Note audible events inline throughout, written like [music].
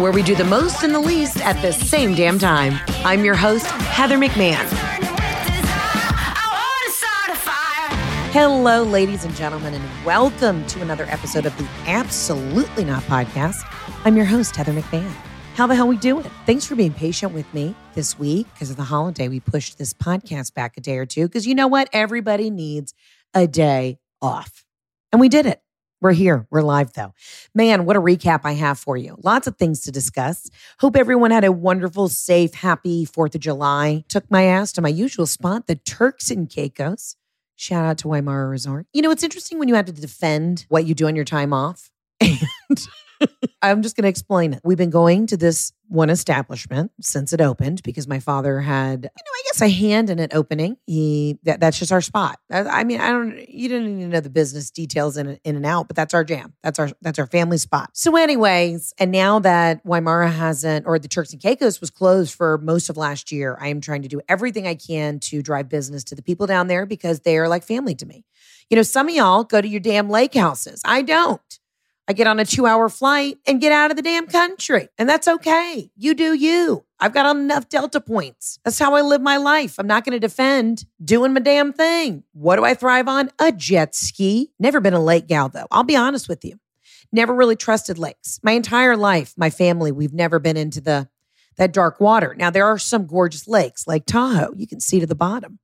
where we do the most and the least at the same damn time. I'm your host, Heather McMahon. Hello, ladies and gentlemen, and welcome to another episode of the Absolutely Not Podcast. I'm your host, Heather McMahon. How the hell we doing? Thanks for being patient with me this week because of the holiday. We pushed this podcast back a day or two because you know what? Everybody needs a day off. And we did it. We're here. We're live though. Man, what a recap I have for you. Lots of things to discuss. Hope everyone had a wonderful, safe, happy 4th of July. Took my ass to my usual spot, the Turks and Caicos. Shout out to Wymara Resort. You know, it's interesting when you have to defend what you do on your time off. [laughs] And I'm just going to explain it. We've been going to this one establishment since it opened because my father had, you know, I guess a hand in it opening. He that, that's just our spot. I, I mean, I don't. You didn't even know the business details in in and out, but that's our jam. That's our that's our family spot. So, anyways, and now that Wymara hasn't, or the Turks and Caicos was closed for most of last year, I am trying to do everything I can to drive business to the people down there because they are like family to me. You know, some of y'all go to your damn lake houses. I don't. I get on a two hour flight and get out of the damn country. And that's okay. You do you. I've got enough Delta points. That's how I live my life. I'm not going to defend doing my damn thing. What do I thrive on? A jet ski. Never been a lake gal, though. I'll be honest with you. Never really trusted lakes. My entire life, my family, we've never been into the that dark water. Now there are some gorgeous lakes like Tahoe. You can see to the bottom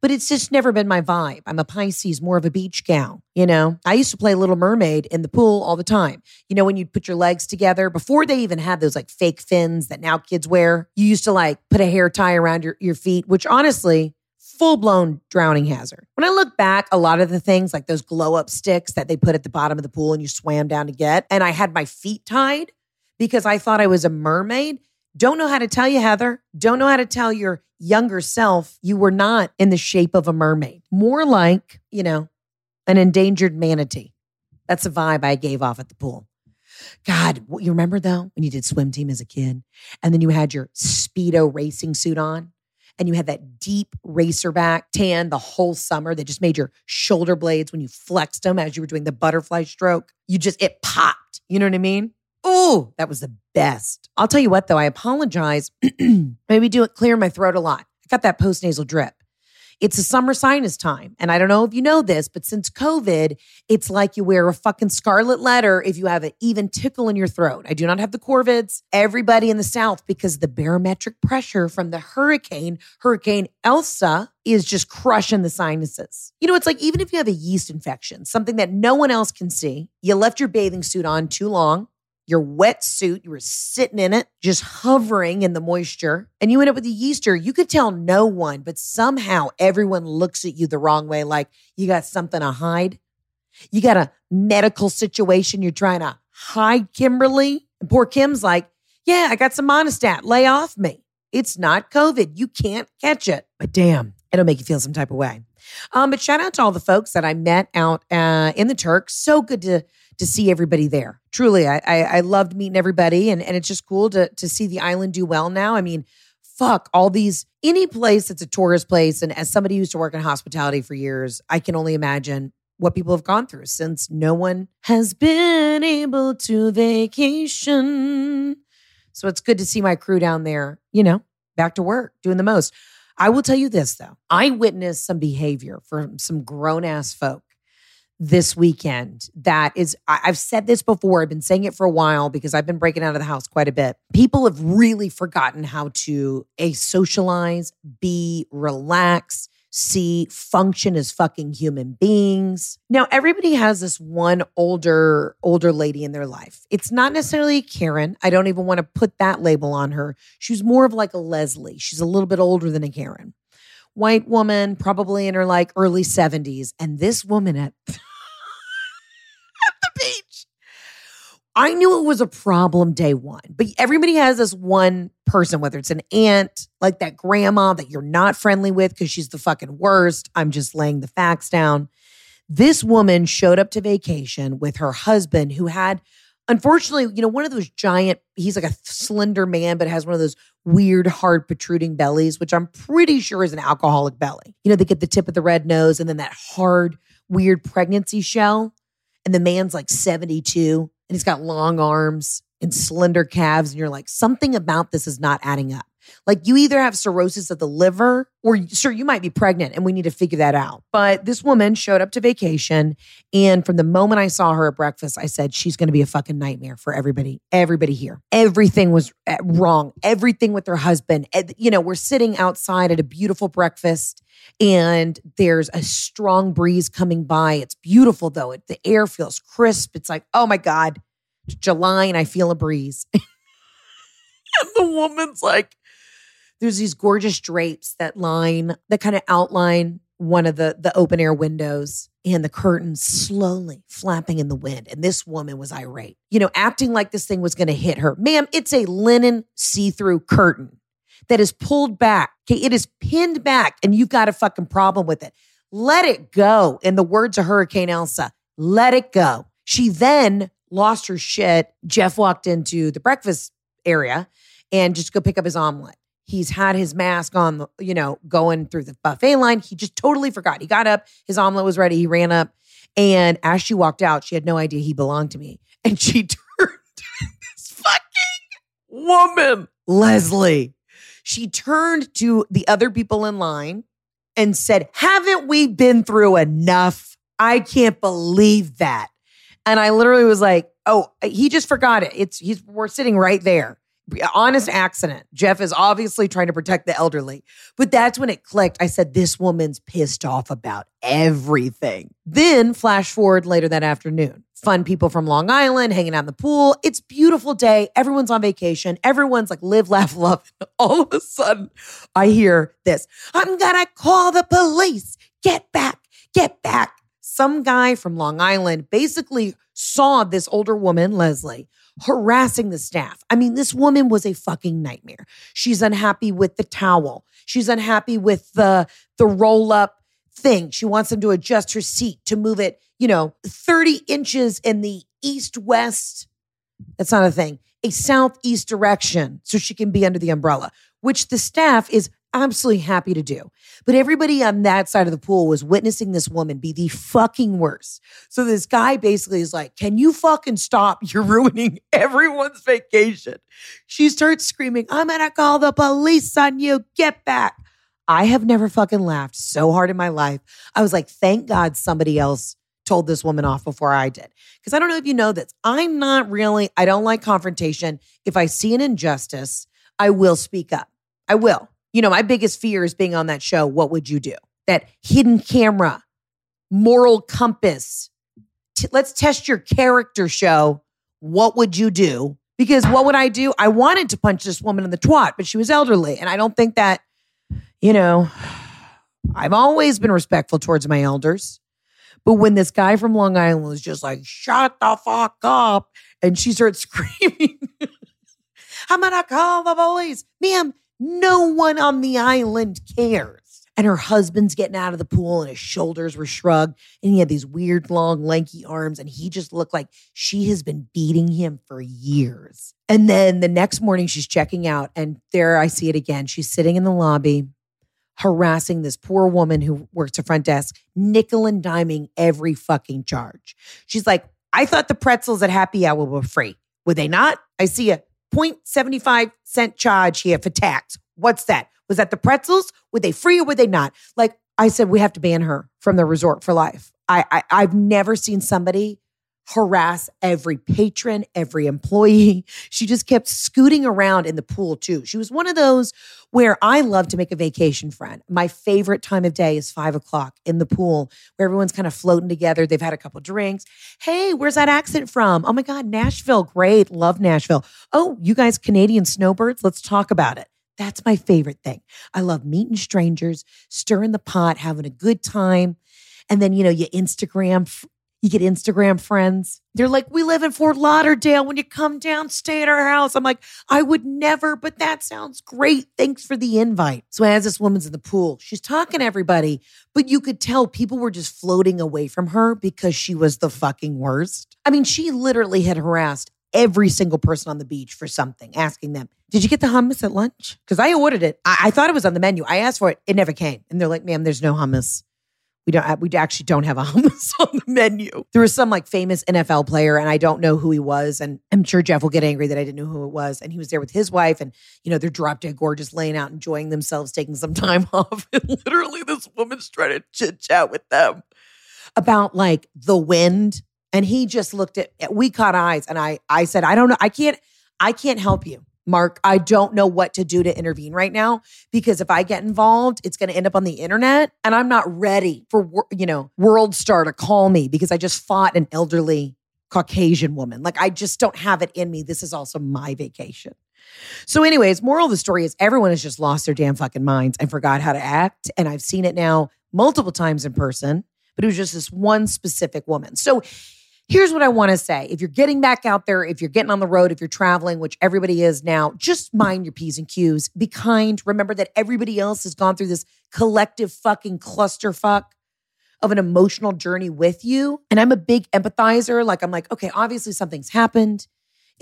but it's just never been my vibe. I'm a Pisces, more of a beach gal. You know, I used to play Little Mermaid in the pool all the time. You know, when you'd put your legs together before they even had those like fake fins that now kids wear, you used to like put a hair tie around your, your feet, which honestly, full blown drowning hazard. When I look back, a lot of the things like those glow up sticks that they put at the bottom of the pool and you swam down to get, and I had my feet tied because I thought I was a mermaid. Don't know how to tell you, Heather. Don't know how to tell your younger self you were not in the shape of a mermaid. More like, you know, an endangered manatee. That's the vibe I gave off at the pool. God, you remember though when you did swim team as a kid and then you had your Speedo racing suit on and you had that deep racerback tan the whole summer that just made your shoulder blades when you flexed them as you were doing the butterfly stroke. You just, it popped. You know what I mean? Oh, that was the best. I'll tell you what, though, I apologize. [clears throat] Maybe do it clear my throat a lot. I got that post nasal drip. It's a summer sinus time. And I don't know if you know this, but since COVID, it's like you wear a fucking scarlet letter if you have an even tickle in your throat. I do not have the corvids. Everybody in the South, because the barometric pressure from the hurricane, Hurricane Elsa, is just crushing the sinuses. You know, it's like even if you have a yeast infection, something that no one else can see, you left your bathing suit on too long, your wetsuit, you were sitting in it, just hovering in the moisture, and you end up with a yeaster. You could tell no one, but somehow everyone looks at you the wrong way, like you got something to hide. You got a medical situation you're trying to hide, Kimberly. And poor Kim's like, yeah, I got some Monistat. Lay off me. It's not COVID. You can't catch it. But damn, it'll make you feel some type of way. Um, but shout out to all the folks that I met out uh, in the Turks. So good to to see everybody there. Truly, I, I, I loved meeting everybody, and and it's just cool to to see the island do well now. I mean, fuck, all these, any place that's a tourist place. And as somebody who used to work in hospitality for years, I can only imagine what people have gone through since no one has been able to vacation. So it's good to see my crew down there, you know, back to work, doing the most. I will tell you this though. I witnessed some behavior from some grown ass folk this weekend that is I've said this before, I've been saying it for a while because I've been breaking out of the house quite a bit. People have really forgotten how to a socialize, be relax, see, function as fucking human beings. Now, everybody has this one older, older lady in their life. It's not necessarily Karen. I don't even want to put that label on her. She's more of like a Leslie. She's a little bit older than a Karen. White woman, probably in her like early 70s. And this woman at, at the beach. I knew it was a problem day one, but everybody has this one person, whether it's an aunt, like that grandma that you're not friendly with because she's the fucking worst. I'm just laying the facts down. This woman showed up to vacation with her husband who had, unfortunately, you know, one of those giant, he's like a slender man, but has one of those weird, hard protruding bellies, which I'm pretty sure is an alcoholic belly. You know, they get the tip of the red nose and then that hard, weird pregnancy shell. And the man's like 72 and he's got long arms and slender calves. And you're like, something about this is not adding up. Like you either have cirrhosis of the liver or sure, you might be pregnant and we need to figure that out. But this woman showed up to vacation. And from the moment I saw her at breakfast, I said, she's going to be a fucking nightmare for everybody, everybody here. Everything was uh, wrong. Everything with her husband. You know, we're sitting outside at a beautiful breakfast and there's a strong breeze coming by. It's beautiful though. It, the air feels crisp. It's like, oh my God, it's July and I feel a breeze. [laughs] and the woman's like, there's these gorgeous drapes that line, that kind of outline one of the the open air windows and the curtains slowly flapping in the wind. And this woman was irate, you know, acting like this thing was going to hit her. Ma'am, it's a linen see through curtain that is pulled back. Okay, it is pinned back, and you've got a fucking problem with it. Let it go. In the words of Hurricane Elsa, let it go. She then lost her shit. Jeff walked into the breakfast area and just go pick up his omelet. He's had his mask on, you know, going through the buffet line. He just totally forgot. He got up, his omelet was ready. He ran up. And as she walked out, she had no idea he belonged to me. And she [laughs] turned this fucking woman, Leslie. She turned to the other people in line and said, Haven't we been through enough? I can't believe that. And I literally was like, Oh, he just forgot it. It's he's we're sitting right there. Honest accident. Jeff is obviously trying to protect the elderly. But that's when it clicked. I said, This woman's pissed off about everything. Then flash forward later that afternoon. Fun people from Long Island hanging out in the pool. It's beautiful day. Everyone's on vacation. Everyone's like live, laugh, love. [laughs] All of a sudden, I hear this. I'm gonna call the police. Get back. Get back. Some guy from Long Island basically saw this older woman, Leslie, harassing the staff. I mean, this woman was a fucking nightmare. She's unhappy with the towel. She's unhappy with the the roll up thing. She wants them to adjust her seat to move it, you know, 30 inches in the east west. That's not a thing. A southeast direction so she can be under the umbrella, which the staff is absolutely happy to do. But everybody on that side of the pool was witnessing this woman be the fucking worst. So this guy basically is like, Can you fucking stop? [laughs] You're ruining everyone's vacation. She starts screaming, I'm gonna call the police on you. Get back. I have never fucking laughed so hard in my life. I was like, Thank God somebody else told this woman off before I did. Because I don't know if you know this. I'm not really, I don't like confrontation. If I see an injustice, I will speak up. I will. You know, my biggest fear is being on that show. What would you do? That hidden camera, moral compass. T- let's test your character show. What would you do? Because what would I do? I wanted to punch this woman in the twat, but she was elderly. And I don't think that, you know, I've always been respectful towards my elders. But when this guy from Long Island was just like, shut the fuck up, and she starts [laughs] screaming, I'm gonna call the police. Ma'am, no one on the island cares. and her husband's getting out of the pool and his shoulders were shrugged and he had these weird long lanky arms and he just looked like she has been beating him for years. And then the next morning she's checking out and there I see it again. She's sitting in the lobby harassing this poor woman who works the front desk, nickel and diming every fucking charge. She's like, I thought the pretzels at happy hour were free. Were they not? I see a 0.75 cent charge here for tax. What's that? Was that the pretzels? Were they free or were they not? Like I said, we have to ban her from the resort for life. I, I I've never seen somebody harass every patron, every employee. [laughs] She just kept scooting around in the pool too. She was one of those where I love to make a vacation friend. My favorite time of day is five o'clock in the pool where everyone's kind of floating together. They've had a couple drinks. Hey, where's that accent from? Oh my God, Nashville. Great. Love Nashville. Oh, you guys, Canadian snowbirds. Let's talk about it. That's my favorite thing. I love meeting strangers, stirring the pot, having a good time. And then, you know, you Instagram you get Instagram friends. They're like, we live in Fort Lauderdale. When you come down, stay at our house. I'm like, I would never, but that sounds great. Thanks for the invite. So as this woman's in the pool, she's talking to everybody, but you could tell people were just floating away from her because she was the fucking worst. I mean, she literally had harassed every single person on the beach for something, asking them, Did you get the hummus at lunch? Because I ordered it. I-, I thought it was on the menu. I asked for it. It never came. And they're like, Ma'am, there's no hummus we don't uh, we actually don't have [laughs] a hummus on the menu. There was some like famous NFL player, and I don't know who he was. And I'm sure Jeff will get angry that I didn't know who it was. And he was there with his wife, and you know, they're drop dead gorgeous, laying out, enjoying themselves, taking some [laughs] time off. And literally, this woman's trying to chit chat with them about like the wind. And he just looked at we caught eyes, and I I said, I don't know, I can't, I can't help you. Mark, I don't know what to do to intervene right now because if I get involved, it's going to end up on the internet and I'm not ready for, you know, World Star to call me because I just fought an elderly Caucasian woman. Like I just don't have it in me. This is also my vacation. So, anyways, moral of the story is everyone has just lost their damn fucking minds and forgot how to act. And I've seen it now multiple times in person, but it was just this one specific woman. So, Here's what I want to say. If you're getting back out there, if you're getting on the road, if you're traveling, which everybody is now, just mind your P's and Q's. Be kind. Remember that everybody else has gone through this collective fucking clusterfuck of an emotional journey with you. And I'm a big empathizer. Like, I'm like, okay, obviously something's happened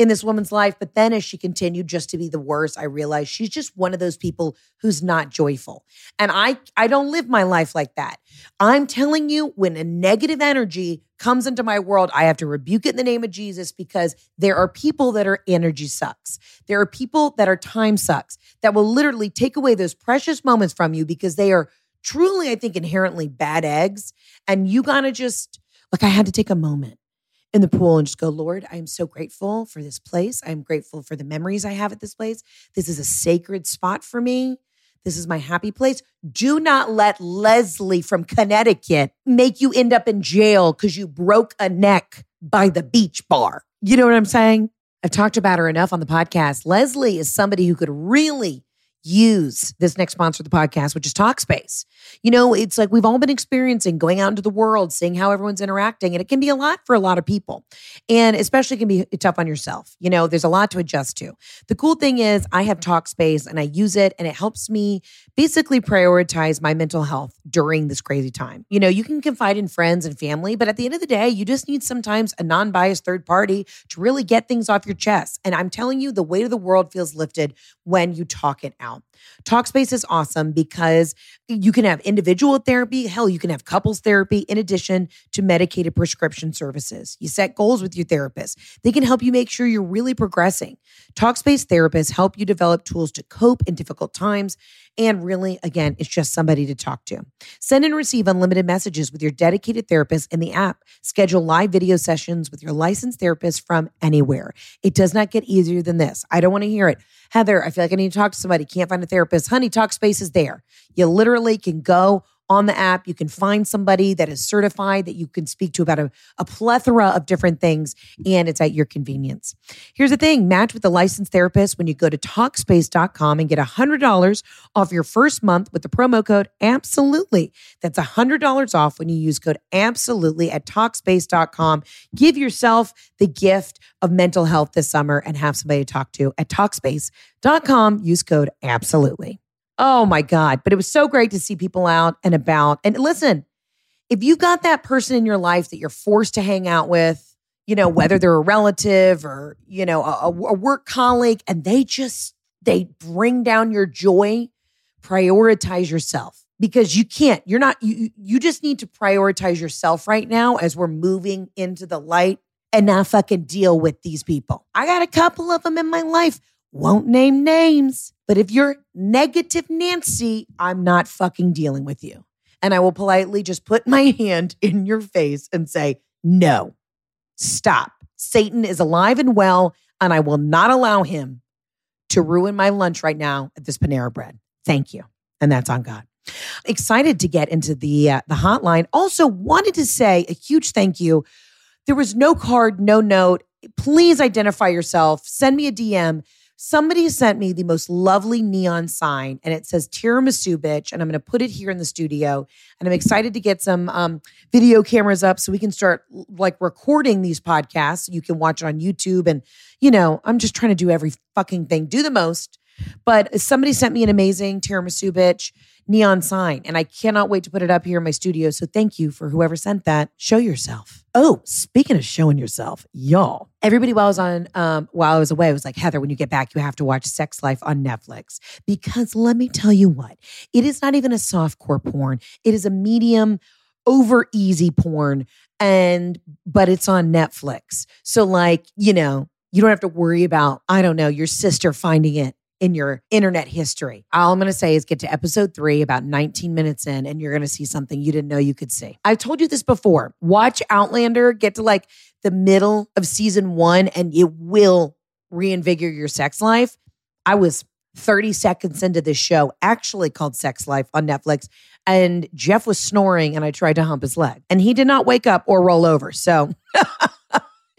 in this woman's life. But then as she continued just to be the worst, I realized she's just one of those people who's not joyful. And I I don't live my life like that. I'm telling you, when a negative energy comes into my world, I have to rebuke it in the name of Jesus because there are people that are energy sucks. There are people that are time sucks that will literally take away those precious moments from you because they are truly, I think, inherently bad eggs. And you gotta just like I had to take a moment in the pool and just go, Lord, I am so grateful for this place. I'm grateful for the memories I have at this place. This is a sacred spot for me. This is my happy place. Do not let Leslie from Connecticut make you end up in jail because you broke a neck by the beach bar. You know what I'm saying? I've talked about her enough on the podcast. Leslie is somebody who could really use this next sponsor of the podcast, which is Talkspace. You know, it's like we've all been experiencing going out into the world, seeing how everyone's interacting, and it can be a lot for a lot of people. And especially can be tough on yourself. You know, there's a lot to adjust to. The cool thing is, I have Talkspace and I use it, and it helps me basically prioritize my mental health during this crazy time. You know, you can confide in friends and family, but at the end of the day, you just need sometimes a non biased third party to really get things off your chest. And I'm telling you, the weight of the world feels lifted when you talk it out. Talkspace is awesome because you can have individual therapy. Hell, you can have couples therapy in addition to medicated prescription services. You set goals with your therapist. They can help you make sure you're really progressing. Talkspace therapists help you develop tools to cope in difficult times. And really, again, it's just somebody to talk to. Send and receive unlimited messages with your dedicated therapist in the app. Schedule live video sessions with your licensed therapist from anywhere. It does not get easier than this. I don't want to hear it. Heather, I feel like I need to talk to somebody. Can't find a therapist. Honey, Talkspace is there. You literally can go on the app. You can find somebody that is certified that you can speak to about a, a, plethora of different things, and it's at your convenience. Here's the thing match with a licensed therapist when you go to Talkspace.com and get $100 off your first month with the promo code ABSOLUTELY. That's $100 off when you use code ABSOLUTELY at Talkspace.com. Give yourself the gift of mental health this summer and have somebody to talk to at Talkspace.com. Use code ABSOLUTELY. Oh my God. But it was so great to see people out and about. And listen, if you got that person in your life that you're forced to hang out with, you know, whether they're a relative or, you know, a, a work colleague, and they just, they bring down your joy, prioritize yourself because you can't, you're not, you, you just need to prioritize yourself right now as we're moving into the light and not fucking deal with these people. I got a couple of them in my life. Won't name names, but if you're negative Nancy, I'm not fucking dealing with you. And I will politely just put my hand in your face and say, no, stop. Satan is alive and well, and I will not allow him to ruin my lunch right now at this Panera bread. Thank you. And that's on God. Excited to get into the uh, the hotline. Also wanted to say a huge thank you. There was no card, no note. Please identify yourself. Send me a DM somebody sent me the most lovely neon sign and it says tiramisu bitch and i'm going to put it here in the studio and i'm excited to get some um, video cameras up so we can start like recording these podcasts. You can watch it on youtube and you know i'm just trying to do every fucking thing do the most. But somebody sent me an amazing tiramisu bitch neon sign, and I cannot wait to put it up here in my studio. So thank you for whoever sent that. Show yourself. Oh, speaking of showing yourself, y'all. Everybody while I was on um, while I was away was like, Heather, when you get back, you have to watch Sex Life on Netflix. Because let me tell you what, it is not even a soft core porn. It is a medium over easy porn and but it's on Netflix. So like, you know, you don't have to worry about, I don't know, your sister finding it in your internet history. All I'm going to say is get to episode three, about 19 minutes in, and you're going to see something you didn't know you could see. I've told you this before. Watch Outlander, get to like the middle of season one, and it will reinvigorate your sex life. I was 30 seconds into this show, actually called Sex Life on Netflix. And Jeff was snoring, and I tried to hump his leg, and he did not wake up or roll over. So [laughs]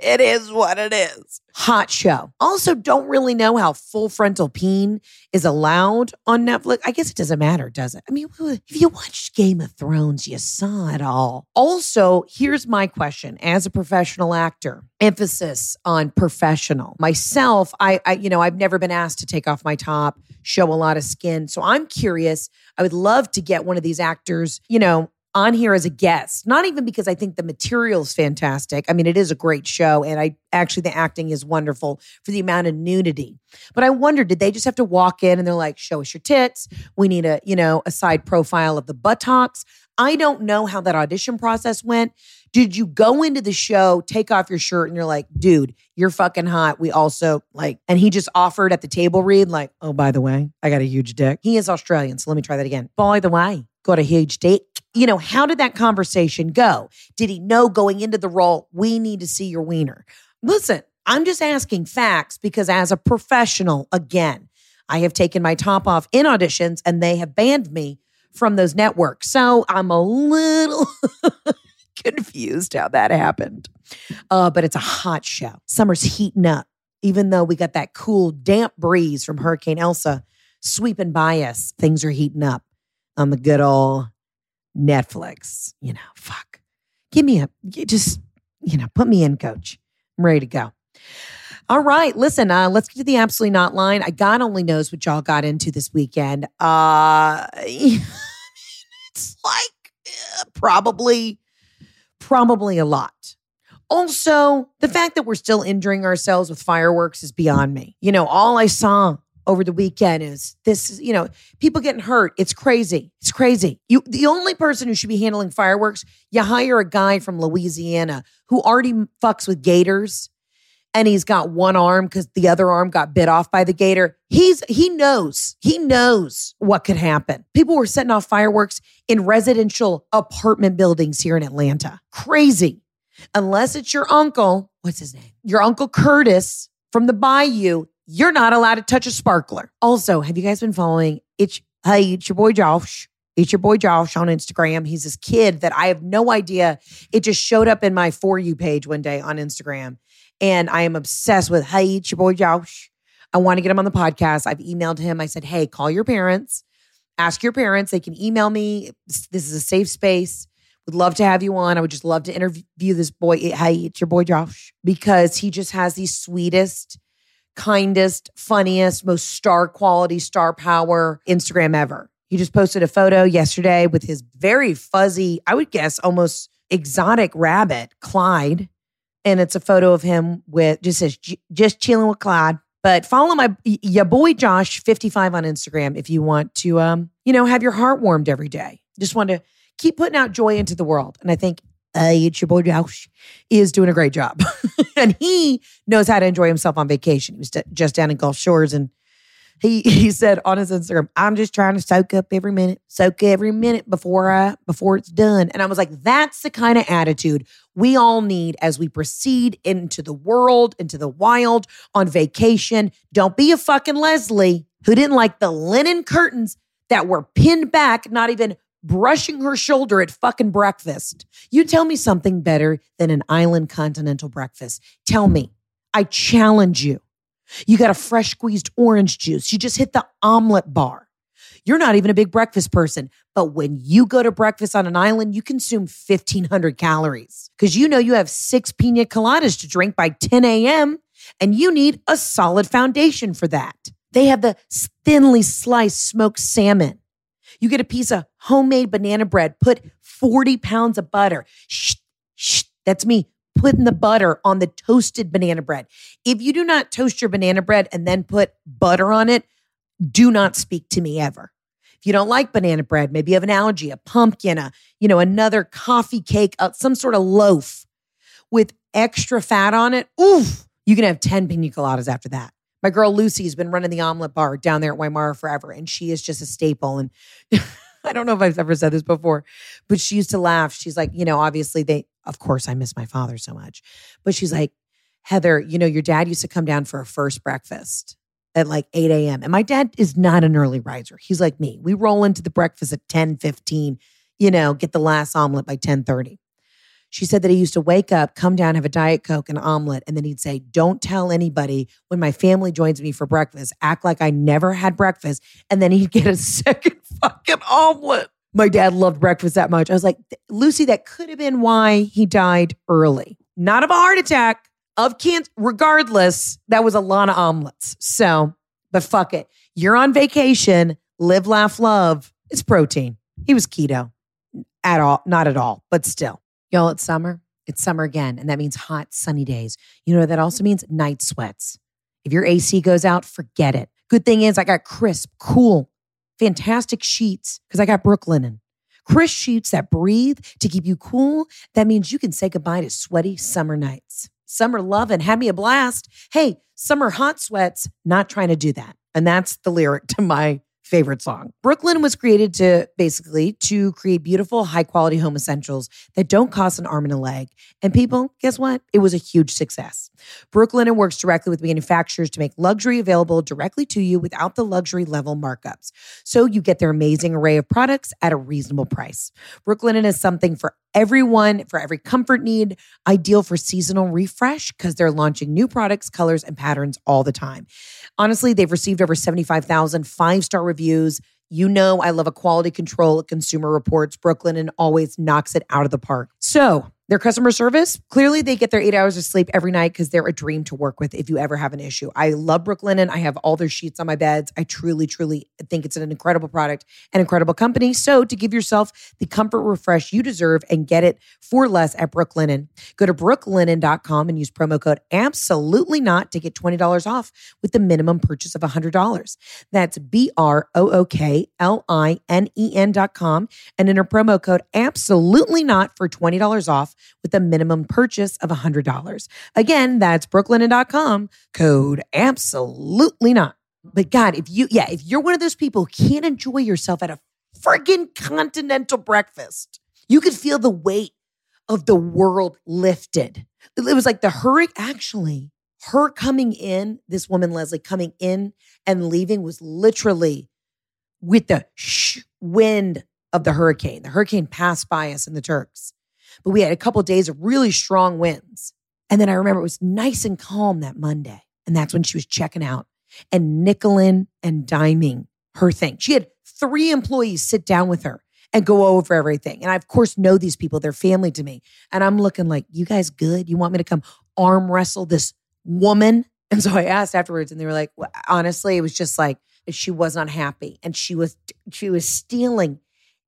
It is what it is. Hot show. Also, don't really know how full frontal peen is allowed on Netflix. I guess it doesn't matter, does it? I mean, if you watched Game of Thrones, you saw it all. Also, here's my question as a professional actor emphasis on professional. Myself, I, I, you know, I've never been asked to take off my top, show a lot of skin. So I'm curious. I would love to get one of these actors, you know, on here as a guest, not even because I think the material is fantastic. I mean, it is a great show, and I actually the acting is wonderful for the amount of nudity. But I wonder, did they just have to walk in and they're like, "Show us your tits. We need a you know a side profile of the buttocks." I don't know how that audition process went. Did you go into the show, take off your shirt, and you're like, dude, you're fucking hot. We also like, and he just offered at the table read, like, oh, by the way, I got a huge dick. He is Australian. So let me try that again. By the way, got a huge dick you know, how did that conversation go? Did he know going into the role, we need to see your wiener? Listen, I'm just asking facts because as a professional, again, I have taken my top off in auditions and they have banned me from those networks. So I'm a little [laughs] confused how that happened. Uh, but it's a hot show. Summer's heating up, even though we got that cool, damp breeze from Hurricane Elsa sweeping by us. Things are heating up on the good old Netflix. You know, fuck. Give me a, just, you know, put me in, coach. I'm ready to go. All right, listen, uh, let's get to the absolutely not line. I God only knows what y'all got into this weekend. Uh [laughs] it's like uh, probably probably a lot. Also, the fact that we're still injuring ourselves with fireworks is beyond me. You know, all I saw over the weekend is this is, you know people getting hurt. It's crazy. It's crazy. You the only person who should be handling fireworks you hire a guy from louisiana who already fucks with gators and he's got one arm because the other arm got bit off by the gator. He's he knows. He knows what could happen. People were setting off fireworks in residential apartment buildings here in atlanta. Crazy. Unless it's your uncle what's his name? Your uncle curtis from the bayou you're not allowed to touch a sparkler. Also, have you guys been following it's hey, it's your boy Josh. It's your boy Josh on Instagram. He's this kid that I have no idea. It just showed up in my For You page one day on Instagram. And I am obsessed with, hey, it's your boy Josh. I want to get him on the podcast. I've emailed him. I said, hey, call your parents, ask your parents. They can email me. This is a safe space. Would love to have you on. I would just love to interview this boy. Hey, it's your boy Josh because he just has the sweetest kindest, funniest, most star quality, star power Instagram ever. He just posted a photo yesterday with his very fuzzy, I would guess almost exotic rabbit, Clyde. And it's a photo of him with just says, just chilling with Clyde. But follow my your boy Josh 55 on Instagram if you want to um, you know, have your heart warmed every day. Just want to keep putting out joy into the world. And I think uh, your boy Josh is doing a great job. [laughs] and he knows how to enjoy himself on vacation. He was just down in Gulf Shores and he [laughs] he said on his Instagram, "I'm just trying to soak up every minute, soak every minute before I before it's done." And I was like, "That's the kind of attitude we all need as we proceed into the world, into the wild, on vacation. Don't be a fucking Leslie who didn't like the linen curtains that were pinned back, not even brushing her shoulder at fucking breakfast. You tell me something better than an island continental breakfast. Tell me. I challenge you." You got a fresh squeezed orange juice. You just hit the omelet bar. You're not even a big breakfast person, but when you go to breakfast on an island, you consume 1,500 calories because you know you have six pina coladas to drink by 10 a.m. and you need a solid foundation for that. They have the thinly sliced smoked salmon. You get a piece of homemade banana bread, put 40 pounds of butter. Shh, shh, that's me putting the butter on the toasted banana bread. If you do not toast your banana bread and then put butter on it, do not speak to me ever. If you don't like banana bread, maybe you have an allergy, a pumpkin, a, you know, another coffee cake, uh, some sort of loaf with extra fat on it, oof, you can have 10 pina coladas after that. My girl Lucy has been running the omelet bar down there at Wymara forever, and she is just a staple. And [laughs] I don't know if I've ever said this before, but she used to laugh. She's like, you know, obviously they, of course, I miss my father so much, but she's like, Heather, you know, your dad used to come down for a first breakfast at like 8 a.m. And my dad is not an early riser. He's like me. We roll into the breakfast at 10, 15, you know, get the last omelet by 10 30. She said that he used to wake up, come down, have a Diet Coke, and omelet, and then he'd say, Don't tell anybody when my family joins me for breakfast. Act like I never had breakfast. And then he'd get a [laughs] second fucking omelet. My dad loved breakfast that much. I was like, Lucy, that could have been why he died early. Not of a heart attack, of cancer. Regardless, that was a lot of omelets. So, but fuck it. You're on vacation, live, laugh, love. It's protein. He was keto at all, not at all, but still. Y'all, it's summer. It's summer again, and that means hot, sunny days. You know, that also means night sweats. If your AC goes out, forget it. Good thing is, I got crisp, cool, fantastic sheets because I got Brooklinen. Crisp sheets that breathe to keep you cool. That means you can say goodbye to sweaty summer nights. Summer loving had me a blast. Hey, summer hot sweats, not trying to do that. And that's the lyric to my favorite song. Brooklinen was created to basically to create beautiful, high quality home essentials that don't cost an arm and a leg. And people, guess what? It was a huge success. Brooklinen works directly with manufacturers to make luxury available directly to you without the luxury level markups. So you get their amazing array of products at a reasonable price. Brooklinen is something for everyone for every comfort need, ideal for seasonal refresh because they're launching new products, colors, and patterns all the time. Honestly, they've received over 75,000 five star reviews. You know, I love a quality control at Consumer Reports. Brooklinen always knocks it out of the park. So, their customer service, clearly they get their eight hours of sleep every night because they're a dream to work with if you ever have an issue. I love Brooklinen. I have all their sheets on my beds. I truly, truly think it's an incredible product, an incredible company. So to give yourself the comfort refresh you deserve and get it for less at Brooklinen, go to brooklinen.com and use promo code absolutely not to get $20 off with the minimum purchase of $100. That's B R O O K L I N E N.com and enter promo code absolutely not for $20 off with a minimum purchase of $100. Again, that's brooklinen.com, code absolutely not. But God, if you, yeah, if you're one of those people who can't enjoy yourself at a friggin' continental breakfast, you could feel the weight of the world lifted. It was like the hurricane, actually, her coming in, this woman, Leslie, coming in and leaving was literally with the sh- wind of the hurricane. The hurricane passed by us in the Turks. But we had a couple of days of really strong winds. And then I remember it was nice and calm that Monday. And that's when she was checking out and nickeling and diming her thing. She had three employees sit down with her and go over everything. And I, of course, know these people, they're family to me. And I'm looking like, you guys good? You want me to come arm wrestle this woman And so I asked afterwards, and they were like, well, honestly, it was just like she was not happy, and she was she was stealing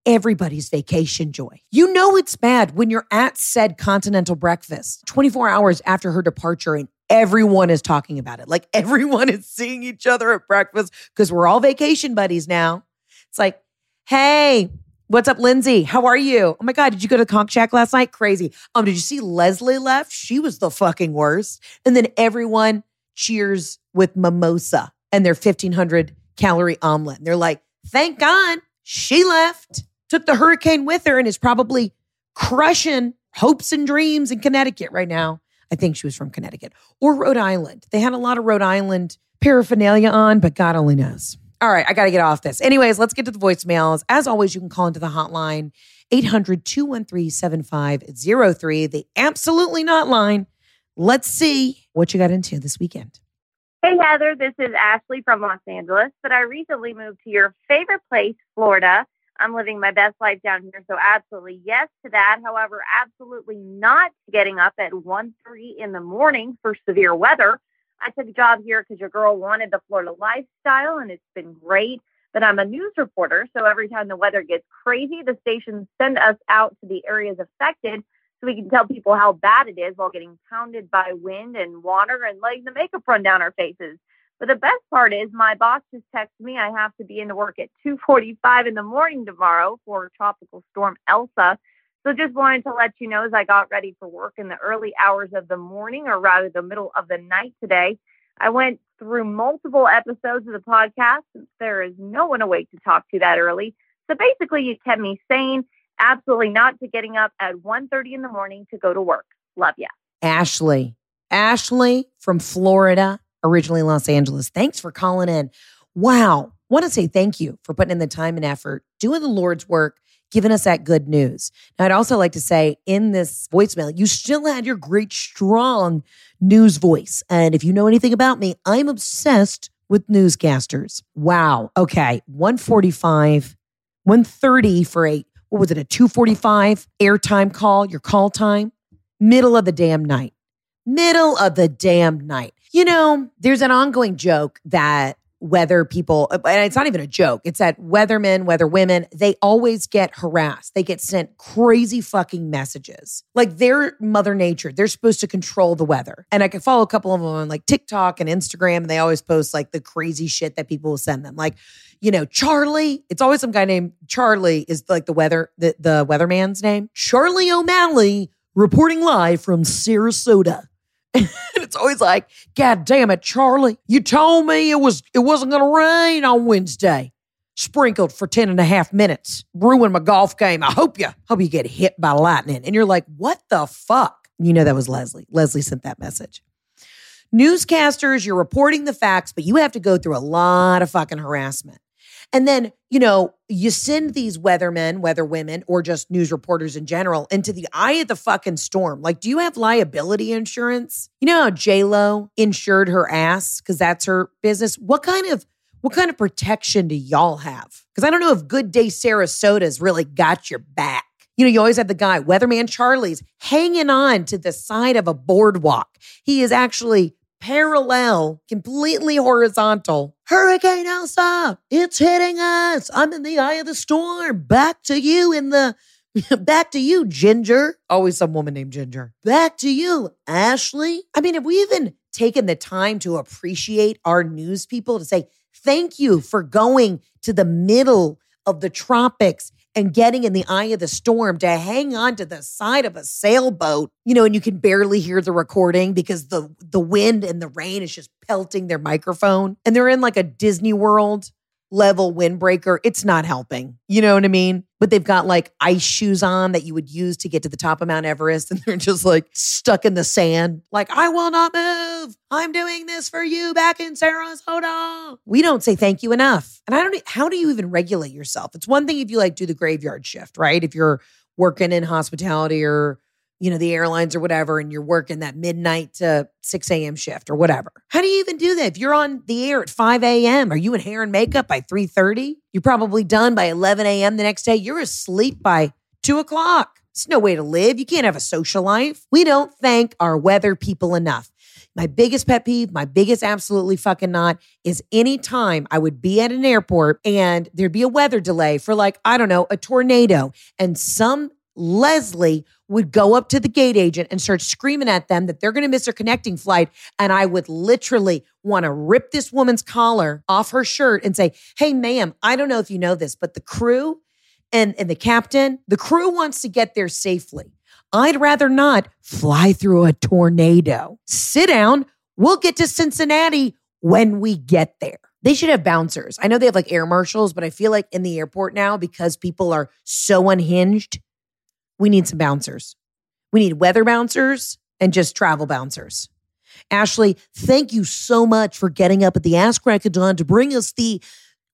everybody's vacation joy. You know it's bad when you're at said continental breakfast 24 hours after her departure and everyone is talking about it. Like [laughs] everyone is seeing each other at breakfast because we're all vacation buddies now. It's like, hey, what's up, Lindsay? How are you? Oh my God, did you go to the Conch Shack last night? Crazy. Um, did you see Leslie left? She was the fucking worst. And then everyone cheers with mimosa and their 1500 calorie omelet. And they're like, thank God she left took the hurricane with her and is probably crushing hopes and dreams in Connecticut right now. I think she was from Connecticut or Rhode Island. They had a lot of Rhode Island paraphernalia on, but God only knows. All right, I got to get off this. Anyways, let's get to the voicemails. As always, you can call into the hotline 800 213 7503, the absolutely not line. Let's see what you got into this weekend. Hey, Heather, this is Ashley from Los Angeles, but I recently moved to your favorite place, Florida. I'm living my best life down here. So absolutely yes to that. However, absolutely not getting up at 1 3 in the morning for severe weather. I took a job here because your girl wanted the Florida lifestyle and it's been great. But I'm a news reporter. So every time the weather gets crazy, the stations send us out to the areas affected so we can tell people how bad it is while getting pounded by wind and water and letting the makeup run down our faces. But the best part is my boss just texted me I have to be into work at 2:45 in the morning tomorrow for tropical storm Elsa. So just wanted to let you know as I got ready for work in the early hours of the morning or rather the middle of the night today, I went through multiple episodes of the podcast since there is no one awake to talk to that early. So basically you kept me sane, absolutely not to getting up at 1:30 in the morning to go to work. Love ya. Ashley. Ashley from Florida originally Los Angeles. Thanks for calling in. Wow. Want to say thank you for putting in the time and effort, doing the Lord's work, giving us that good news. Now, I'd also like to say in this voicemail, you still had your great, strong news voice. And if you know anything about me, I'm obsessed with newscasters. Wow. Okay. 145, 130 for a, what was it, a 245 airtime call, your call time, middle of the damn night. Middle of the damn night. You know, there's an ongoing joke that whether people, uh, and it's not even a joke, it's that weathermen, weather women, they always get harassed. They get sent crazy fucking messages. Like they're Mother Nature. They're supposed to control the weather. And I can follow a couple of them on like TikTok and Instagram, and they always post like the crazy shit that people will send them. Like, you know, Charlie, it's always some guy named Charlie is like the weather, the, the weatherman's name. Charlie O'Malley reporting live from Sarasota. [laughs] it's always like, God damn it, Charlie. You told me it was it wasn't gonna rain on Wednesday. Sprinkled for 10 and a half minutes. Ruined my golf game. I hope you hope you get hit by lightning. And you're like, what the fuck? You know that was Leslie. Leslie sent that message. Newscasters, you're reporting the facts, but you have to go through a lot of fucking harassment. And then, you know, you send these weathermen, weather women, or just news reporters in general into the eye of the fucking storm. Like, do you have liability insurance? You know how J Lo insured her ass because that's her business. What kind of what kind of protection do y'all have? Because I don't know if Good Day Sarasota's really got your back. You know, you always have the guy, Weatherman Charlie's, hanging on to the side of a boardwalk. He is actually parallel, completely horizontal. Hurricane Elsa, it's hitting us. I'm in the eye of the storm. Back to you in the [laughs] back to you, Ginger. Always some woman named Ginger. Back to you, Ashley. I mean, have we even taken the time to appreciate our news people to say thank you for going to the middle of the tropics and getting in the eye of the storm to hang on to the side of a sailboat, you know, and you can barely hear the recording because the the wind and the rain is just pelting their microphone. And they're in like a Disney World level windbreaker, it's not helping. You know what I mean? But they've got like ice shoes on that you would use to get to the top of Mount Everest, [laughs] and they're just like stuck in the sand. Like, I will not move. I'm doing this for you back in Sarasota. We don't say thank you enough. And I don't, how do you even regulate yourself? It's one thing if you like do the graveyard shift, right? If you're working in hospitality or you know, the airlines or whatever, and you're working that midnight to 6 a.m. shift or whatever. How do you even do that? If you're on the air at 5 a.m., are you in hair and makeup by 3.30? You're probably done by 11 a.m. the next day. You're asleep by 2 o'clock. It's no way to live. You can't have a social life. We don't thank our weather people enough. My biggest pet peeve, my biggest absolutely fucking not is anytime I would be at an airport and there'd be a weather delay for like, I don't know, a tornado and some Leslie would go up to the gate agent and start screaming at them that they're going to miss their connecting flight. And I would literally want to rip this woman's collar off her shirt and say, Hey, ma'am, I don't know if you know this, but the crew and, and the captain, the crew wants to get there safely. I'd rather not fly through a tornado. Sit down. We'll get to Cincinnati when we get there. They should have bouncers. I know they have like air marshals, but I feel like in the airport now, because people are so unhinged, we need some bouncers. We need weather bouncers and just travel bouncers. Ashley, thank you so much for getting up at the Ask Crack of Dawn to bring us the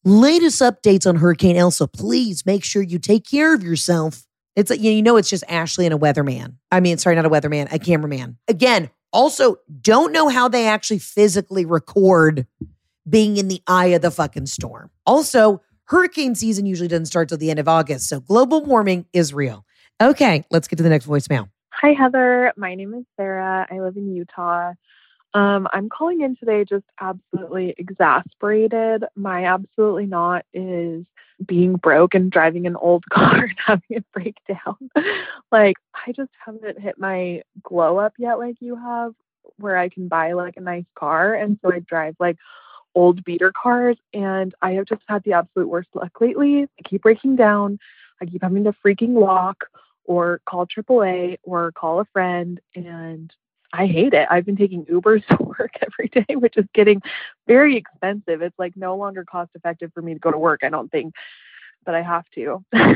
latest updates on Hurricane Elsa. Please make sure you take care of yourself. It's you know, it's just Ashley and a weatherman. I mean, sorry, not a weatherman, a cameraman. Again, also don't know how they actually physically record being in the eye of the fucking storm. Also, hurricane season usually doesn't start till the end of August. So global warming is real. Okay, let's get to the next voicemail. Hi, Heather. My name is Sarah. I live in Utah. Um, I'm calling in today just absolutely exasperated. My absolutely not is being broke and driving an old [laughs] car and having it break down. [laughs] like, I just haven't hit my glow up yet, like you have, where I can buy like a nice car. And so I drive like old beater cars. And I have just had the absolute worst luck lately. I keep breaking down. I keep having to freaking walk or call AAA or call a friend. And I hate it. I've been taking Ubers [laughs] to work every day, which is getting very expensive. It's like no longer cost effective for me to go to work, I don't think, but I have to. [laughs]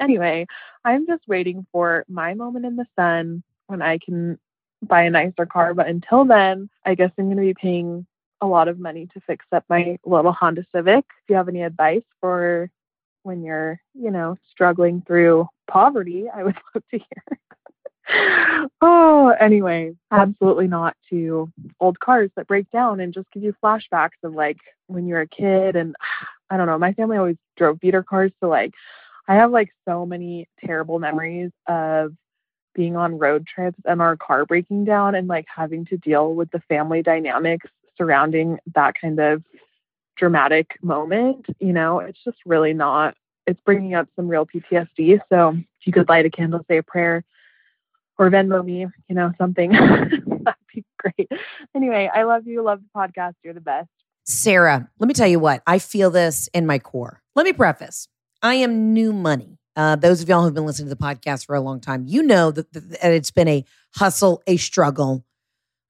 anyway, I'm just waiting for my moment in the sun when I can buy a nicer car. But until then, I guess I'm going to be paying a lot of money to fix up my little Honda Civic. If you have any advice for when you're, you know, struggling through poverty, I would [laughs] love to hear. oh, anyway, absolutely not to old cars that break down and just give you flashbacks of like when you're a kid. And [sighs] I don't know, my family always drove beater cars. So, like, I have like so many terrible memories of being on road trips and our car breaking down and like having to deal with the family dynamics surrounding that kind of dramatic moment, you know, it's just really not, it's bringing up some real PTSD. So if you could light a candle, say a prayer, or Venmo me, you know, something, [laughs] that'd be great. Anyway, I love you. Love the podcast. You're the best. Sarah, let me tell you what, I feel this in my core. Let me preface I am new money. Uh, those of y'all who've been listening to the podcast for a long time, you know that, that it's been a hustle, a struggle.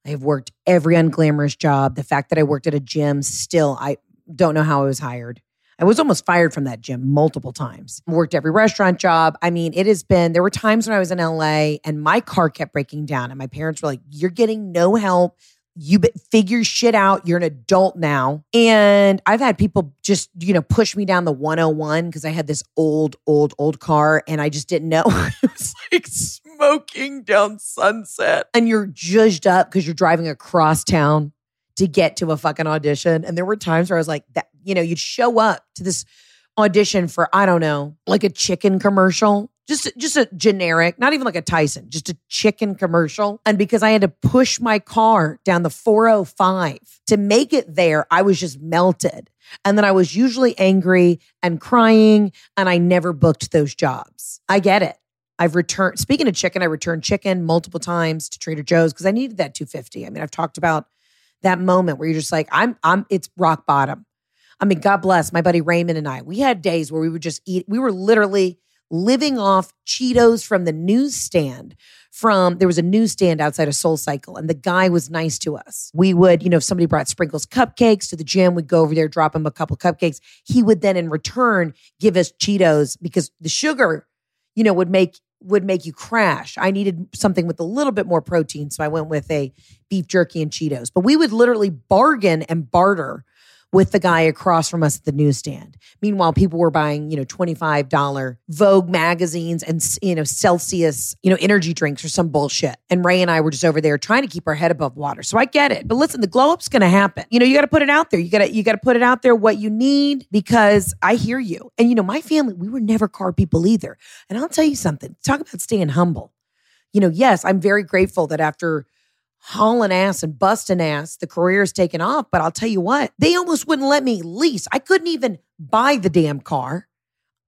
I have worked every unglamorous job. The fact that I worked at a gym, still, I don't know how I was hired. I was almost fired from that gym multiple times. Worked every restaurant job. I mean, it has been, there were times when I was in LA and my car kept breaking down, and my parents were like, You're getting no help. You figure shit out. You're an adult now. And I've had people just, you know, push me down the 101 because I had this old, old, old car and I just didn't know. [laughs] it was like smoking down sunset. And you're judged up because you're driving across town to get to a fucking audition. And there were times where I was like, that, you know, you'd show up to this audition for, I don't know, like a chicken commercial. Just, just a generic, not even like a Tyson, just a chicken commercial. And because I had to push my car down the 405 to make it there, I was just melted. And then I was usually angry and crying, and I never booked those jobs. I get it. I've returned, speaking of chicken, I returned chicken multiple times to Trader Joe's because I needed that 250. I mean, I've talked about that moment where you're just like, I'm, I'm, it's rock bottom. I mean, God bless my buddy Raymond and I. We had days where we would just eat, we were literally living off Cheetos from the newsstand. From there was a newsstand outside of Soul Cycle, and the guy was nice to us. We would, you know, if somebody brought Sprinkles cupcakes to the gym, we'd go over there, drop him a couple cupcakes. He would then, in return, give us Cheetos because the sugar, you know, would make would make you crash. I needed something with a little bit more protein, so I went with a beef jerky and Cheetos. But we would literally bargain and barter with the guy across from us at the newsstand. Meanwhile, people were buying, you know, $25 Vogue magazines and, you know, Celsius, you know, energy drinks or some bullshit. And Ray and I were just over there trying to keep our head above water. So I get it. But listen, the glow up's going to happen. You know, you got to put it out there. You got to, you got to put it out there what you need because I hear you. And, you know, my family, we were never car people either. And I'll tell you something talk about staying humble. You know, yes, I'm very grateful that after hauling ass and busting ass. The career's taken off, but I'll tell you what, they almost wouldn't let me lease. I couldn't even buy the damn car.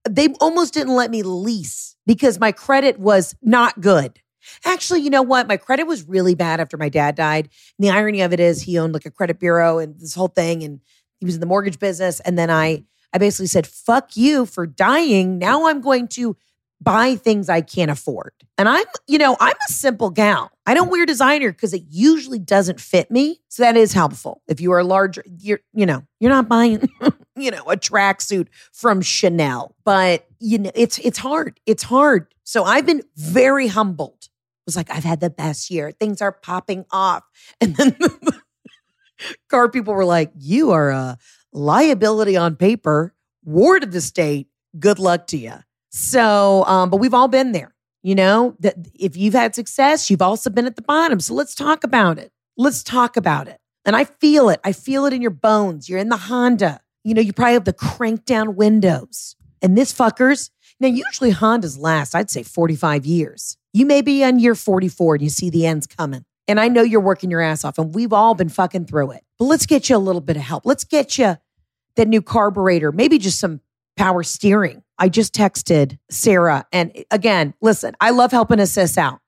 They almost didn't let me lease because my credit was not good. Actually, you know what? My credit was really bad after my dad died. And the irony of it is he owned like a credit bureau and this whole thing and he was in the mortgage business and then I I basically said, "Fuck you for dying. Now I'm going to buy things I can't afford." And I'm, you know, I'm a simple gal. I don't wear designer because it usually doesn't fit me. So that is helpful. If you are larger, you're, you know, you're not buying, [laughs] you know, a tracksuit from Chanel. But you know, it's it's hard. It's hard. So I've been very humbled. It was like, I've had the best year. Things are popping off. [laughs] And then the [laughs] car people were like, You are a liability on paper, ward of the state. Good luck to you. So, um, but we've all been there. You know, that if you've had success, you've also been at the bottom. So let's talk about it. Let's talk about it. And I feel it. I feel it in your bones. You're in the Honda. You know, you probably have the crank down windows. And this fuckers, now usually Hondas last, I'd say 45 years. You may be on year 44 and you see the ends coming. And I know you're working your ass off and we've all been fucking through it. But let's get you a little bit of help. Let's get you that new carburetor, maybe just some power steering. I just texted Sarah. And again, listen, I love helping assist out.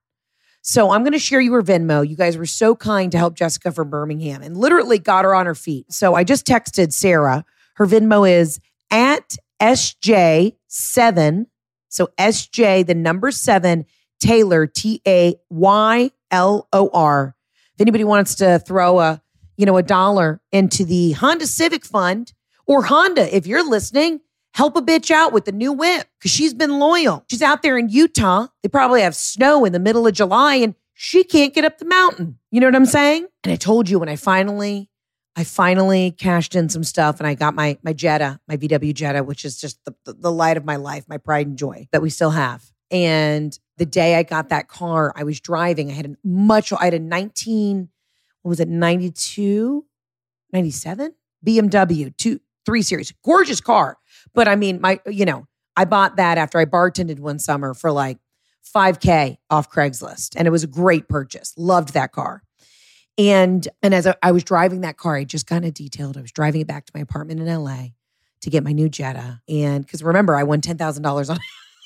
So I'm going to share your Venmo. You guys were so kind to help Jessica from Birmingham and literally got her on her feet. So I just texted Sarah. Her Venmo is at SJ7. So SJ, the number seven, Taylor, T A Y L O R. If anybody wants to throw a, you know, a dollar into the Honda Civic Fund or Honda, if you're listening, help a bitch out with the new whip because she's been loyal. She's out there in Utah. They probably have snow in the middle of July and she can't get up the mountain. You know what I'm saying? And I told you when I finally I finally cashed in some stuff and I got my my Jetta, my VW Jetta, which is just the, the, the light of my life, my pride and joy that we still have. And the day I got that car, I was driving. I had a much, I had a 19, what was it, 92, 97 BMW, two, three series, gorgeous car. But I mean, my, you know, I bought that after I bartended one summer for like 5K off Craigslist. And it was a great purchase. Loved that car. And and as I, was driving that car, I just kind of detailed. I was driving it back to my apartment in LA to get my new Jetta. And because remember, I won ten thousand dollars on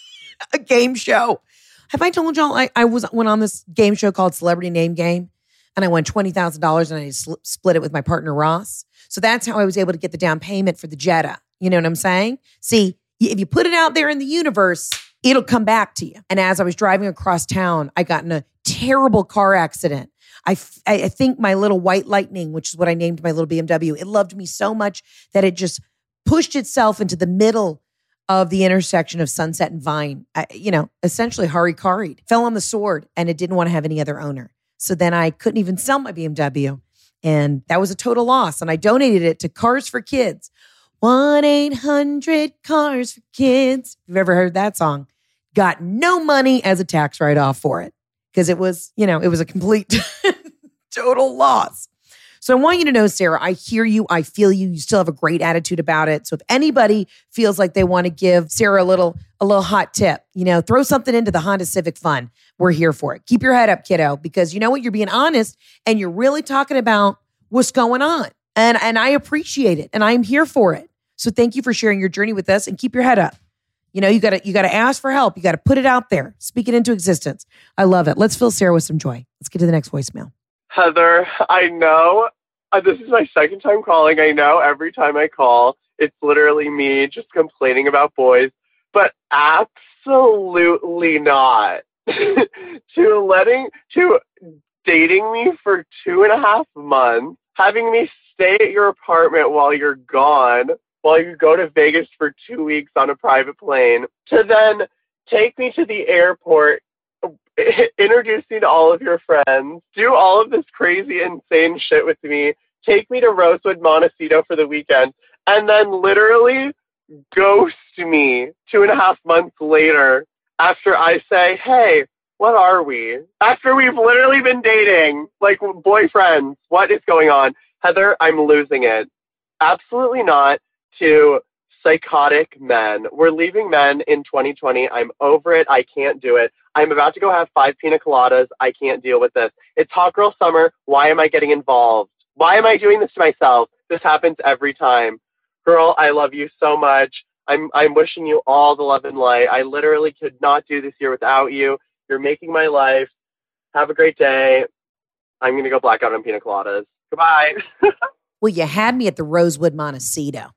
[laughs] a game show. Have I told y'all I, I was went on this game show called Celebrity Name Game, and I won twenty thousand dollars, and I sl- split it with my partner Ross. So that's how I was able to get the down payment for the Jetta. You know what I'm saying? See, if you put it out there in the universe, it'll come back to you. And as I was driving across town, I got in a terrible car accident. I, I think my little white lightning, which is what I named my little BMW, it loved me so much that it just pushed itself into the middle of the intersection of Sunset and Vine. I, you know, essentially harikaried, fell on the sword, and it didn't want to have any other owner. So then I couldn't even sell my BMW. And that was a total loss. And I donated it to Cars for Kids. 1 800 Cars for Kids. If you've ever heard that song, got no money as a tax write off for it because it was, you know, it was a complete [laughs] total loss. So I want you to know, Sarah, I hear you. I feel you. You still have a great attitude about it. So if anybody feels like they want to give Sarah a little, a little hot tip, you know, throw something into the Honda Civic Fund. We're here for it. Keep your head up, kiddo, because you know what? You're being honest and you're really talking about what's going on. And, and I appreciate it and I'm here for it. So thank you for sharing your journey with us and keep your head up. You know, you gotta you gotta ask for help. You gotta put it out there. Speak it into existence. I love it. Let's fill Sarah with some joy. Let's get to the next voicemail. Heather, I know uh, this is my second time calling. I know every time I call, it's literally me just complaining about boys, but absolutely not. [laughs] to letting, to dating me for two and a half months, having me stay at your apartment while you're gone, while you go to Vegas for two weeks on a private plane, to then take me to the airport, [laughs] introduce me to all of your friends, do all of this crazy, insane shit with me, take me to Rosewood Montecito for the weekend, and then literally ghost me two and a half months later after I say, hey, what are we? After we've literally been dating, like boyfriends, what is going on? Heather, I'm losing it. Absolutely not to psychotic men. We're leaving men in 2020. I'm over it. I can't do it. I'm about to go have five pina coladas. I can't deal with this. It's hot girl summer. Why am I getting involved? Why am I doing this to myself? This happens every time. Girl, I love you so much. I'm I'm wishing you all the love and light. I literally could not do this year without you. You're making my life. Have a great day. I'm gonna go black out on pina coladas. Goodbye. [laughs] Well, you had me at the Rosewood Montecito.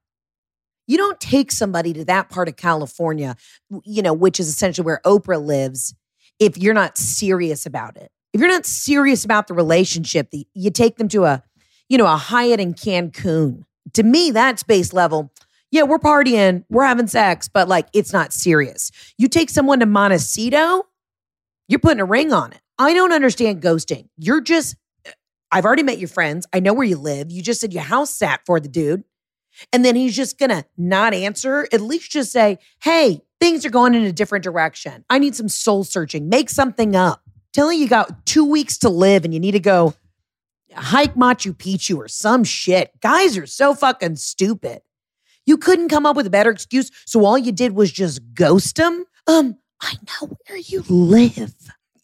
You don't take somebody to that part of California, you know, which is essentially where Oprah lives, if you're not serious about it. If you're not serious about the relationship, you take them to a, you know, a Hyatt in Cancun. To me, that's base level. Yeah, we're partying, we're having sex, but like it's not serious. You take someone to Montecito, you're putting a ring on it. I don't understand ghosting. You're just I've already met your friends. I know where you live. You just said your house sat for the dude. And then he's just going to not answer. At least just say, hey, things are going in a different direction. I need some soul searching. Make something up. Telling you got two weeks to live and you need to go hike Machu Picchu or some shit. Guys are so fucking stupid. You couldn't come up with a better excuse. So all you did was just ghost him. Um, I know where you live.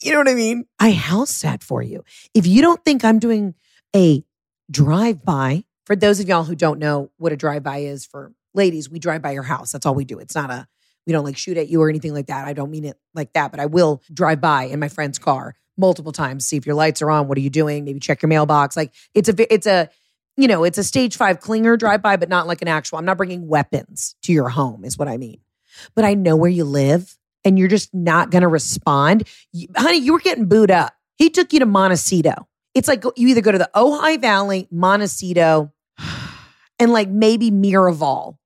You know what I mean? I house sat for you. If you don't think I'm doing a drive by, for those of y'all who don't know what a drive by is for ladies, we drive by your house. That's all we do. It's not a, we don't like shoot at you or anything like that. I don't mean it like that, but I will drive by in my friend's car multiple times, see if your lights are on. What are you doing? Maybe check your mailbox. Like it's a, it's a, you know, it's a stage five clinger drive by, but not like an actual. I'm not bringing weapons to your home, is what I mean. But I know where you live and you're just not going to respond. You, honey, you were getting booed up. He took you to Montecito. It's like you either go to the Ojai Valley, Montecito, [sighs] and like maybe Miraval,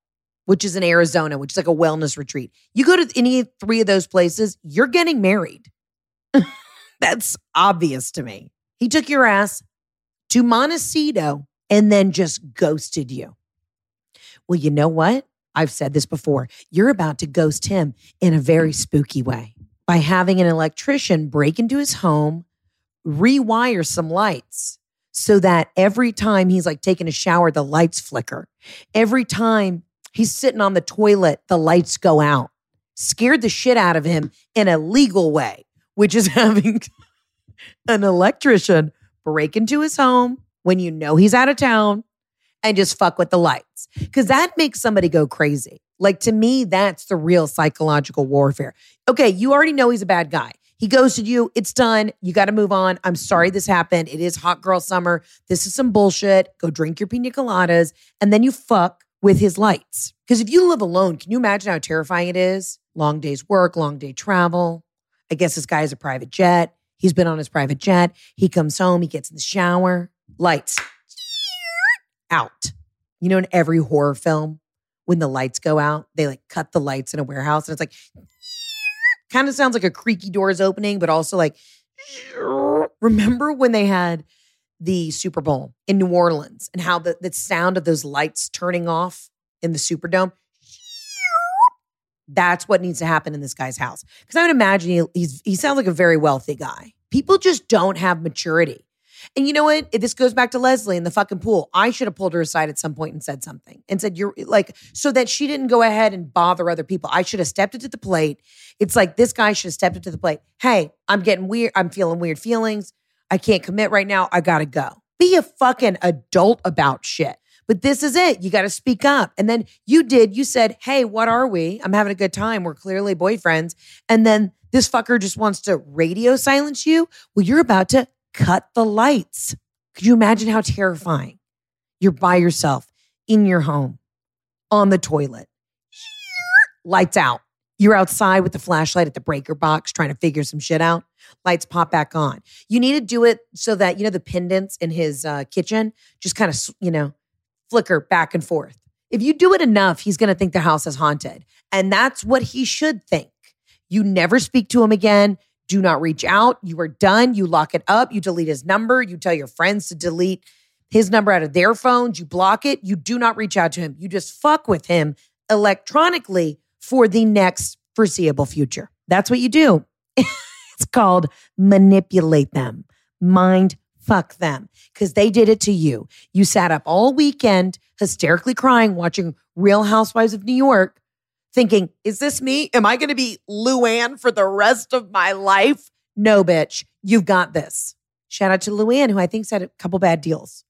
which is in Arizona, which is like a wellness retreat. You go to any three of those places, you're getting married. [laughs] That's obvious to me. He took your ass to Montecito and then just ghosted you. Well, you know what? I've said this before. You're about to ghost him in a very spooky way by having an electrician break into his home, rewire some lights so that every time he's like taking a shower, the lights flicker. Every time he's sitting on the toilet, the lights go out. Scared the shit out of him in a legal way, which is [laughs] having an electrician break into his home when you know he's out of town and just fuck with the lights. Because that makes somebody go crazy. Like to me, that's the real psychological warfare. Okay, you already know he's a bad guy. He ghosted you. It's done. You got to move on. I'm sorry this happened. It is hot girl summer. This is some bullshit. Go drink your pina coladas and then you fuck with his lights. Because if you live alone, can you imagine how terrifying it is? Long day's work, long day travel. I guess this guy has a private jet. He's been on his private jet. He comes home, he gets in the shower, lights out. You know, in every horror film, when the lights go out, they like cut the lights in a warehouse and it's like, [laughs] kind of sounds like a creaky door is opening, but also like, [laughs] remember when they had the Super Bowl in New Orleans and how the, the sound of those lights turning off in the Superdome? That's what needs to happen in this guy's house. Because I would imagine he, he's he sounds like a very wealthy guy. People just don't have maturity. And you know what? This goes back to Leslie in the fucking pool. I should have pulled her aside at some point and said something and said, You're like, so that she didn't go ahead and bother other people. I should have stepped into the plate. It's like this guy should have stepped into the plate. Hey, I'm getting weird. I'm feeling weird feelings. I can't commit right now. I gotta go. Be a fucking adult about shit. But this is it. You got to speak up. And then you did. You said, Hey, what are we? I'm having a good time. We're clearly boyfriends. And then this fucker just wants to radio silence you. Well, you're about to cut the lights. Could you imagine how terrifying? You're by yourself in your home on the toilet, lights out. You're outside with the flashlight at the breaker box trying to figure some shit out. Lights pop back on. You need to do it so that, you know, the pendants in his uh, kitchen just kind of, you know, flicker back and forth. If you do it enough, he's going to think the house is haunted. And that's what he should think. You never speak to him again do not reach out. You are done. You lock it up. You delete his number. You tell your friends to delete his number out of their phones. You block it. You do not reach out to him. You just fuck with him electronically for the next foreseeable future. That's what you do. [laughs] it's called manipulate them. Mind fuck them because they did it to you. You sat up all weekend hysterically crying watching Real Housewives of New York, thinking, is this me? Am I going to be Luann for the rest of my life? No, bitch, you've got this. Shout out to Luann, who I think's had a couple bad deals.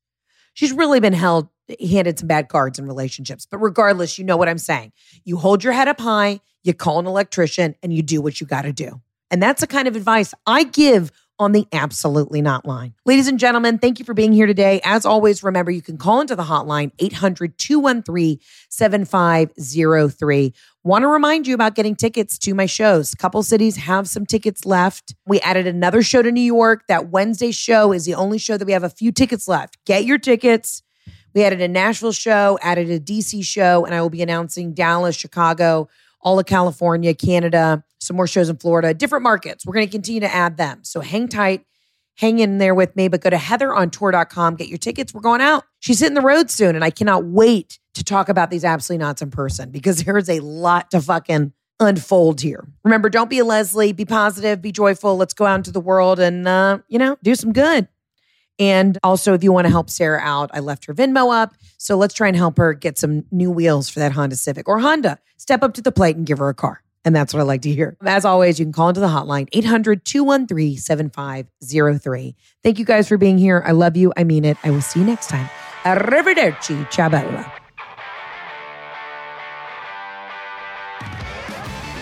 She's really been held, handed some bad cards in relationships. But regardless, you know what I'm saying. You hold your head up high, you call an electrician, and you do what you got to do. And that's the kind of advice I give on the Absolutely Not line. Ladies and gentlemen, thank you for being here today. As always, remember you can call into the hotline 800 213 7503. Want to remind you about getting tickets to my shows. Couple cities have some tickets left. We added another show to New York. That Wednesday show is the only show that we have a few tickets left. Get your tickets. We added a Nashville show, added a DC show, and I will be announcing Dallas, Chicago, all of California, Canada, some more shows in Florida, different markets. We're going to continue to add them. So hang tight, hang in there with me, but go to heatherontour.com, get your tickets. We're going out. She's hitting the road soon, and I cannot wait to talk about these absolutely nots in person because [laughs] there is a lot to fucking unfold here. Remember, don't be a Leslie, be positive, be joyful. Let's go out into the world and, uh, you know, do some good. And also, if you want to help Sarah out, I left her Venmo up. So let's try and help her get some new wheels for that Honda Civic or Honda. Step up to the plate and give her a car. And that's what I like to hear. As always, you can call into the hotline 800 213 7503. Thank you guys for being here. I love you. I mean it. I will see you next time. Arrivederci. Ciao bella.